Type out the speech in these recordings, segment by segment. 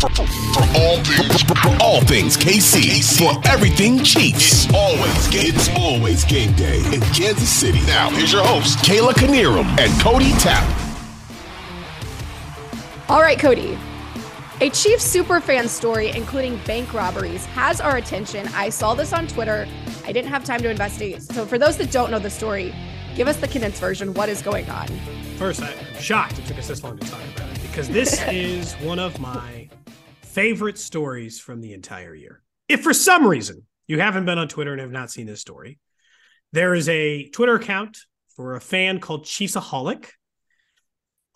For, for all things, for all things KC, for everything Chiefs. It's always game. It's always game day in Kansas City. Now here's your host, Kayla Knierim and Cody Tapp. All right, Cody. A Chiefs superfan story, including bank robberies, has our attention. I saw this on Twitter. I didn't have time to investigate. So, for those that don't know the story, give us the condensed version. What is going on? First, I'm shocked it took us this long to talk about it because this is one of my favorite stories from the entire year. If for some reason you haven't been on Twitter and have not seen this story, there is a Twitter account for a fan called Chiefsaholic.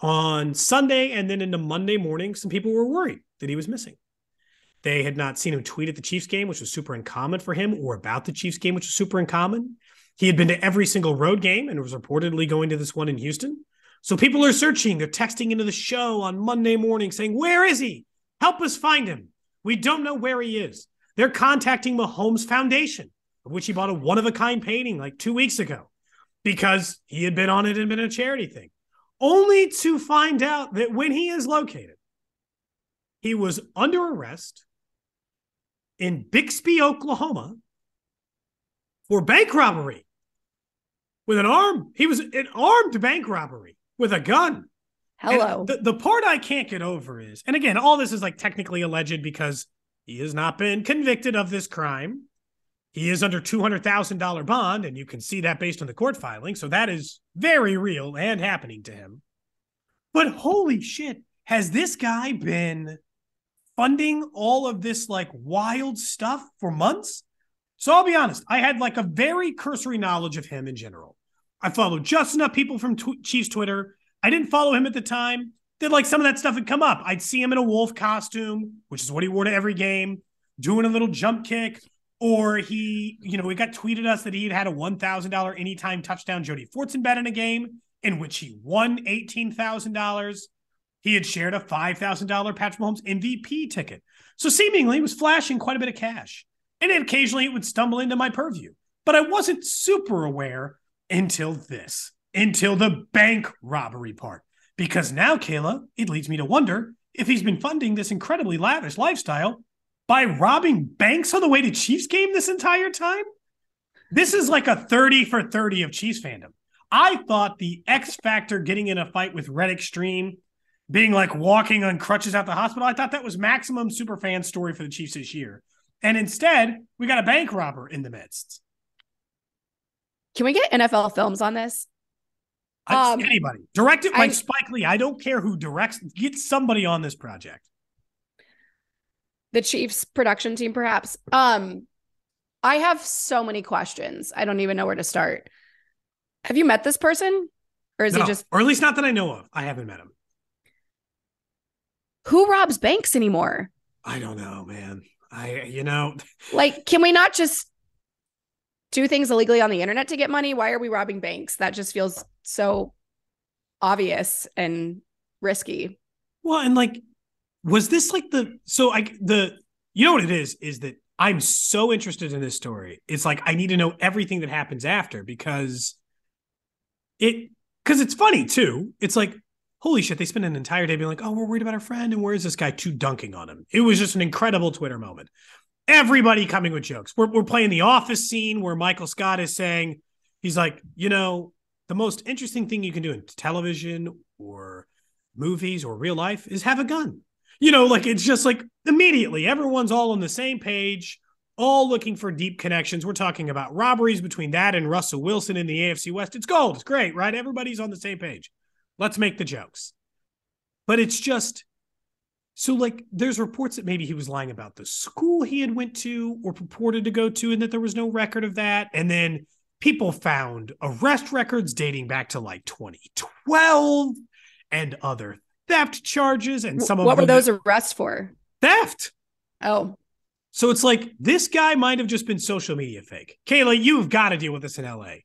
On Sunday and then into Monday morning, some people were worried that he was missing. They had not seen him tweet at the Chiefs game, which was super uncommon for him, or about the Chiefs game, which was super uncommon. He had been to every single road game and was reportedly going to this one in Houston. So people are searching, they're texting into the show on Monday morning saying, Where is he? Help us find him. We don't know where he is. They're contacting Mahomes Foundation, of which he bought a one of a kind painting like two weeks ago because he had been on it and been a charity thing, only to find out that when he is located, he was under arrest in Bixby, Oklahoma for bank robbery with an arm. He was an armed bank robbery with a gun. Hello. The, the part I can't get over is, and again, all this is like technically alleged because he has not been convicted of this crime. He is under $200,000 bond, and you can see that based on the court filing. So that is very real and happening to him. But holy shit, has this guy been funding all of this like wild stuff for months? So I'll be honest, I had like a very cursory knowledge of him in general. I followed just enough people from tw- Chiefs Twitter I didn't follow him at the time. That like some of that stuff had come up. I'd see him in a wolf costume, which is what he wore to every game, doing a little jump kick. Or he, you know, we got tweeted us that he had had a $1,000 anytime touchdown Jody Fortson bet in a game in which he won $18,000. He had shared a $5,000 Patrick Mahomes MVP ticket. So seemingly was flashing quite a bit of cash. And occasionally it would stumble into my purview. But I wasn't super aware until this until the bank robbery part. Because now, Kayla, it leads me to wonder if he's been funding this incredibly lavish lifestyle by robbing banks on the way to Chiefs game this entire time. This is like a 30 for 30 of Chiefs fandom. I thought the X Factor getting in a fight with Red Extreme, being like walking on crutches out the hospital, I thought that was maximum super fan story for the Chiefs this year. And instead, we got a bank robber in the midst. Can we get NFL films on this? Um, anybody direct it like I, Spike Lee. I don't care who directs. Get somebody on this project. The Chiefs production team, perhaps. Um, I have so many questions. I don't even know where to start. Have you met this person, or is no, he just, or at least not that I know of? I haven't met him. Who robs banks anymore? I don't know, man. I, you know, like, can we not just do things illegally on the internet to get money? Why are we robbing banks? That just feels so obvious and risky. Well, and like, was this like the so I the you know what it is is that I'm so interested in this story. It's like I need to know everything that happens after because it because it's funny too. It's like holy shit, they spend an entire day being like, oh, we're worried about our friend, and where is this guy? Two dunking on him. It was just an incredible Twitter moment. Everybody coming with jokes. We're, we're playing the office scene where Michael Scott is saying, he's like, you know, the most interesting thing you can do in television or movies or real life is have a gun. You know, like it's just like immediately everyone's all on the same page, all looking for deep connections. We're talking about robberies between that and Russell Wilson in the AFC West. It's gold. It's great, right? Everybody's on the same page. Let's make the jokes. But it's just so like there's reports that maybe he was lying about the school he had went to or purported to go to and that there was no record of that. And then people found arrest records dating back to like 2012 and other theft charges and some what of what were those arrests for? theft. Oh, So it's like this guy might have just been social media fake. Kayla, you've got to deal with this in LA.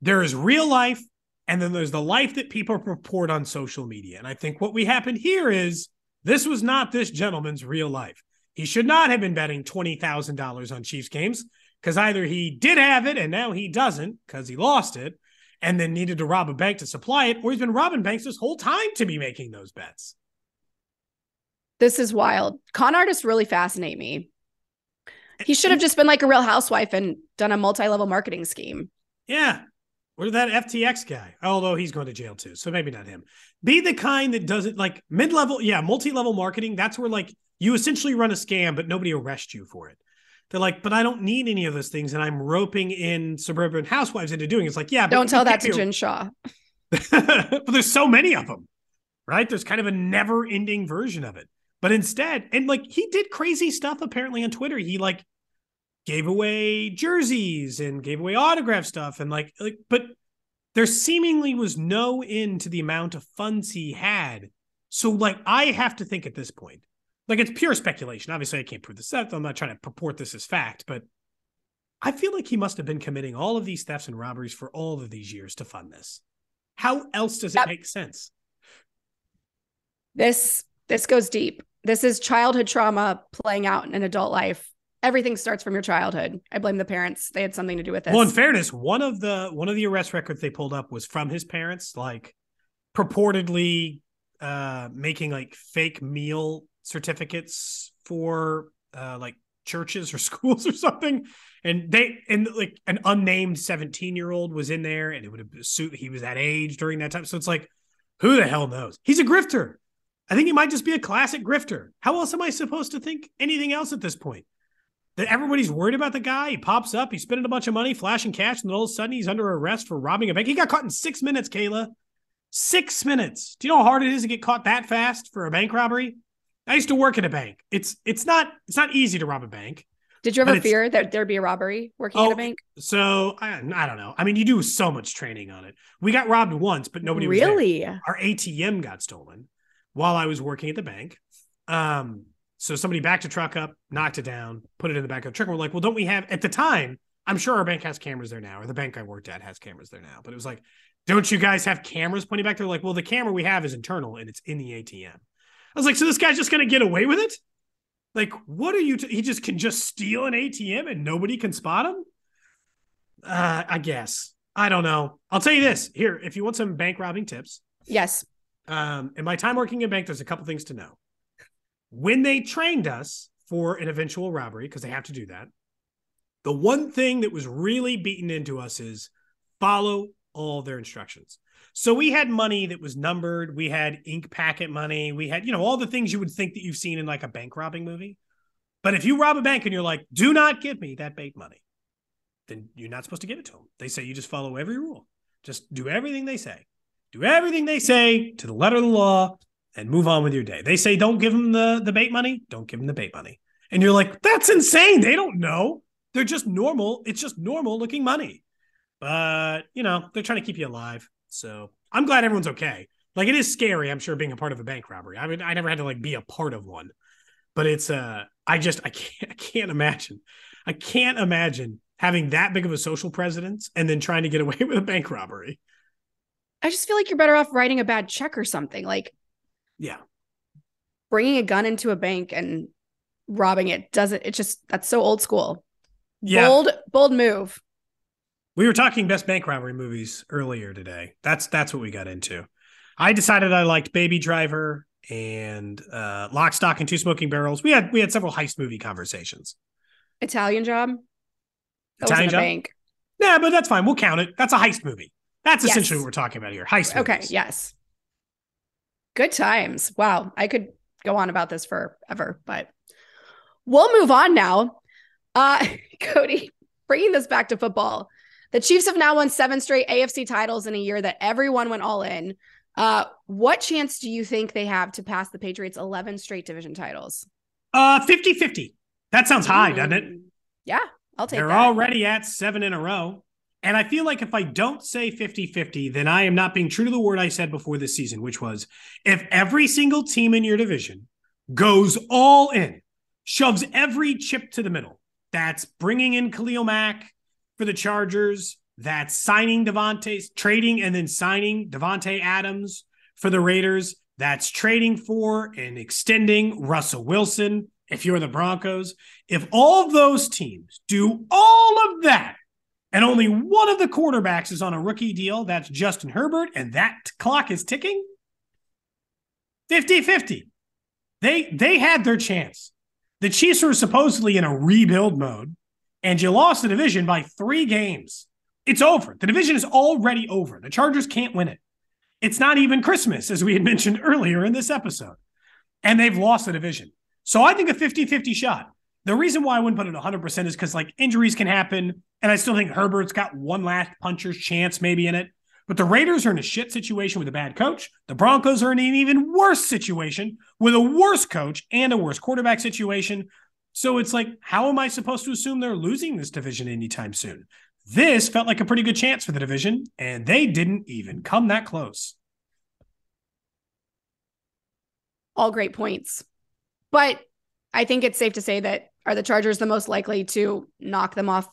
There is real life, and then there's the life that people report on social media. And I think what we happened here is this was not this gentleman's real life. He should not have been betting $20,000 on Chiefs games because either he did have it and now he doesn't because he lost it and then needed to rob a bank to supply it, or he's been robbing banks this whole time to be making those bets. this is wild. Con artists really fascinate me. He should have just been like a real housewife and done a multi-level marketing scheme. Yeah. Or that FTX guy, although he's going to jail too. So maybe not him. Be the kind that doesn't like mid level, yeah, multi level marketing. That's where like you essentially run a scam, but nobody arrests you for it. They're like, but I don't need any of those things. And I'm roping in suburban housewives into doing it. It's like, yeah, but Don't tell that to Jen Shah. but there's so many of them, right? There's kind of a never ending version of it. But instead, and like he did crazy stuff apparently on Twitter. He like gave away jerseys and gave away autograph stuff and like like but there seemingly was no end to the amount of funds he had. So like I have to think at this point, like it's pure speculation. Obviously, I can't prove this. That I'm not trying to purport this as fact, but I feel like he must have been committing all of these thefts and robberies for all of these years to fund this. How else does it Yep. make sense? This this goes deep. This is childhood trauma playing out in an adult life. Everything starts from your childhood. I blame the parents. They had something to do with this. Well, in fairness, one of the one of the arrest records they pulled up was from his parents, like purportedly uh making like fake meal certificates for uh like churches or schools or something. And they and like an unnamed 17 year old was in there and it would have assumed he was that age during that time. So it's like, who the hell knows? He's a grifter. I think he might just be a classic grifter. How else am I supposed to think anything else at this point? That everybody's worried about the guy. He pops up, he's spending a bunch of money, flashing cash, and then all of a sudden he's under arrest for robbing a bank. He got caught in six minutes, Kayla. Six minutes. Do you know how hard it is to get caught that fast for a bank robbery? I used to work at a bank. It's it's not it's not easy to rob a bank. Did you ever fear that there'd be a robbery working at a bank? So I, I don't know. I mean, you do so much training on it. We got robbed once, but nobody. Really? Our ATM got stolen while I was working at the bank. Um, so somebody backed a truck up, knocked it down, put it in the back of the truck. And we're like, well, don't we have at the time? I'm sure our bank has cameras there now, or the bank I worked at has cameras there now. But it was like, don't you guys have cameras pointing back there? Like, well, the camera we have is internal and it's in the ATM. I was like, so this guy's just gonna get away with it? Like, what are you? T- he just can just steal an ATM and nobody can spot him? Uh, I guess. I don't know. I'll tell you this here. If you want some bank robbing tips, Yes. um, in my time working in bank, there's a couple things to know. When they trained us for an eventual robbery, because they have to do that, the one thing that was really beaten into us is follow all their instructions. So we had money that was numbered. We had ink packet money. We had, you know, all the things you would think that you've seen in like a bank robbing movie. But if you rob a bank and you're like, do not give me that bank money, then you're not supposed to give it to them. They say you just follow every rule. Just do everything they say. Do everything they say to the letter of the law and move on with your day. They say don't give them the, the bait money, don't give them the bait money. And you're like, that's insane. They don't know. They're just normal. It's just normal looking money. But, you know, they're trying to keep you alive. So I'm glad everyone's okay. Like it is scary, I'm sure, being a part of a bank robbery. I mean, I never had to like be a part of one. But it's uh I just I can't I can't imagine. I can't imagine having that big of a social presence and then trying to get away with a bank robbery. I just feel like you're better off writing a bad check or something. Like Yeah. bringing a gun into a bank and robbing it doesn't, it just, that's so old school. Yeah. Bold, bold move. We were talking best bank robbery movies earlier today. That's that's what we got into. I decided I liked Baby Driver and uh Lock, Stock, and Two Smoking Barrels. We had we had several heist movie conversations. Italian job. That Italian Job? bank. Yeah, but that's fine. We'll count it. That's a heist movie. That's Yes. essentially what we're talking about here. Heist Okay. movies. Yes. Good times. Wow. I could go on about this forever, but we'll move on now. Uh, Cody, bringing this back to football, the Chiefs have now won seven straight AFC titles in a year that everyone went all in. Uh, what chance do you think they have to pass the Patriots 11 straight division titles? Uh, 50 50. That sounds high, doesn't it? Yeah, I'll take it. They're that. already at seven in a row. And I feel like if I don't say 50 50, then I am not being true to the word I said before this season, which was if every single team in your division goes all in, shoves every chip to the middle, that's bringing in Khalil Mack for the Chargers, that's signing Davante, trading and then signing Davante Adams for the Raiders, that's trading for and extending Russell Wilson if you're the Broncos. If all of those teams do all of that, and only one of the quarterbacks is on a rookie deal, that's Justin Herbert, and that clock is ticking 50 50. They, they had their chance. The Chiefs were supposedly in a rebuild mode, and you lost the division by three games. It's over. The division is already over. The Chargers can't win it. It's not even Christmas, as we had mentioned earlier in this episode. And they've lost the division. So I think a 50 50 shot. The reason why I wouldn't put it 100% is because like injuries can happen. And I still think Herbert's got one last puncher's chance maybe in it. But the Raiders are in a shit situation with a bad coach. The Broncos are in an even worse situation with a worse coach and a worse quarterback situation. So it's like, how am I supposed to assume they're losing this division anytime soon? This felt like a pretty good chance for the division, and they didn't even come that close. All great points. But I think it's safe to say that are the Chargers the most likely to knock them off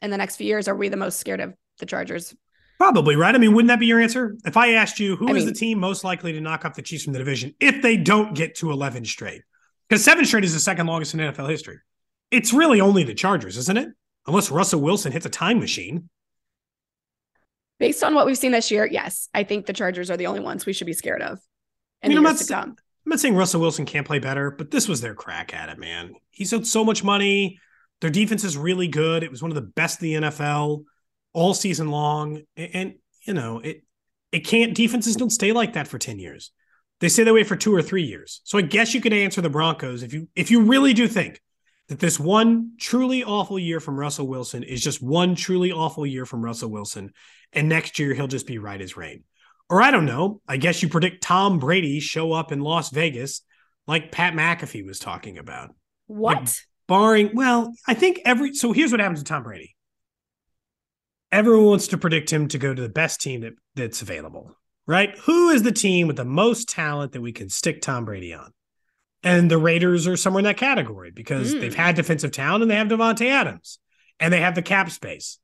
in the next few years? Are we the most scared of the Chargers? Probably, right? I mean, wouldn't that be your answer? If I asked you who I is mean- the team most likely to knock off the Chiefs from the division if they don't get to 11 straight? Because seven straight is the second longest in NFL history. It's really only the Chargers, isn't it? Unless Russell Wilson hits a time machine. Based on what we've seen this year, yes, I think the Chargers are the only ones we should be scared of I mean, I'm not. I'm not saying Russell Wilson can't play better, but this was their crack at it, man. He's owed so much money. Their defense is really good. It was one of the best in the NFL all season long. And, and, you know, it it can't defenses don't stay like that for 10 years. They stay that way for two or three years. So I guess you could answer the Broncos if you if you really do think that this one truly awful year from Russell Wilson is just one truly awful year from Russell Wilson, and next year he'll just be right as rain. Or I don't know. I guess you predict Tom Brady show up in Las Vegas like Pat McAfee was talking about. What? Barring, well, I think every so here's what happens to Tom Brady. Everyone wants to predict him to go to the best team that, that's available, right? Who is the team with the most talent that we can stick Tom Brady on? And the Raiders are somewhere in that category because Mm. they've had defensive talent and they have Davante Adams and they have the cap space.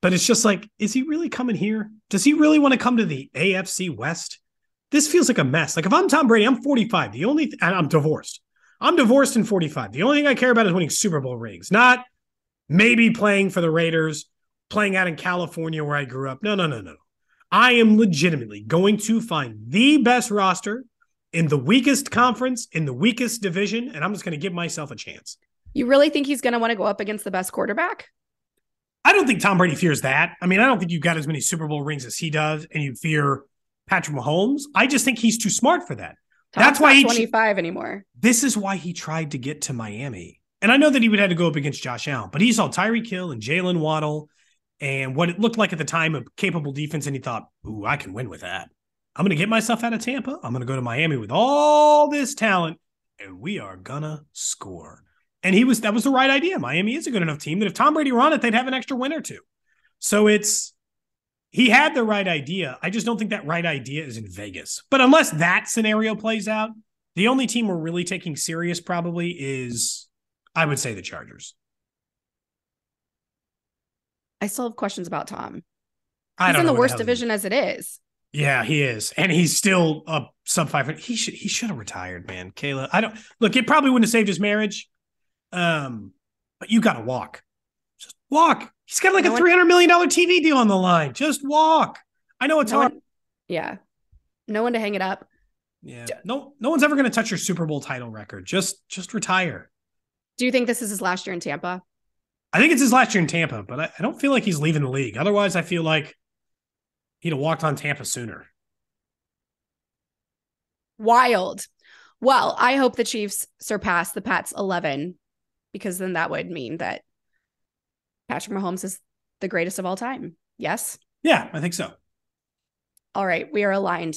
But it's just like, is he really coming here? Does he really want to come to the AFC West? This feels like a mess. Like if I'm Tom Brady, I'm 45. The only th- and I'm divorced. I'm divorced in 45. The only thing I care about is winning Super Bowl rings, not maybe playing for the Raiders, playing out in California where I grew up. No, no, no, no. I am legitimately going to find the best roster in the weakest conference, in the weakest division, and I'm just going to give myself a chance. You really think he's going to want to go up against the best quarterback? I don't think Tom Brady fears that. I mean, I don't think you've got as many Super Bowl rings as he does, and you fear Patrick Mahomes. I just think he's too smart for that. Tom's That's why not he 25 anymore. this is why he tried to get to Miami. And I know that he would have to go up against Josh Allen, but he saw Tyreek Hill and Jaylen Waddle and what it looked like at the time of capable defense, and he thought, "Ooh, I can win with that. I'm going to get myself out of Tampa. I'm going to go to Miami with all this talent, and we are gonna score." And he was that was the right idea. Miami is a good enough team that if Tom Brady were on it, they'd have an extra win or two. So it's he had the right idea. I just don't think that right idea is in Vegas. But unless that scenario plays out, the only team we're really taking serious probably is, I would say, the Chargers. I still have questions about Tom. I He's in the worst hell he- division as it is. Yeah, he is, and he's still a sub five. He should he should have retired, man. Kayla, I don't look. It probably wouldn't have saved his marriage, um, but you got to walk. Just walk. He's got like No a three hundred million dollar TV deal on the line. Just walk. I know it's No hard. one, yeah. No one to hang it up. Yeah, no, no one's ever going to touch your Super Bowl title record. Just, just retire. Do you think this is his last year in Tampa? I think it's his last year in Tampa, but I, I don't feel like he's leaving the league. Otherwise, I feel like he'd have walked on Tampa sooner. Wild. Well, I hope the Chiefs surpass the Pats 11 because then that would mean that Patrick Mahomes is the greatest of all time. Yes? Yeah, I think so. All right, we are aligned.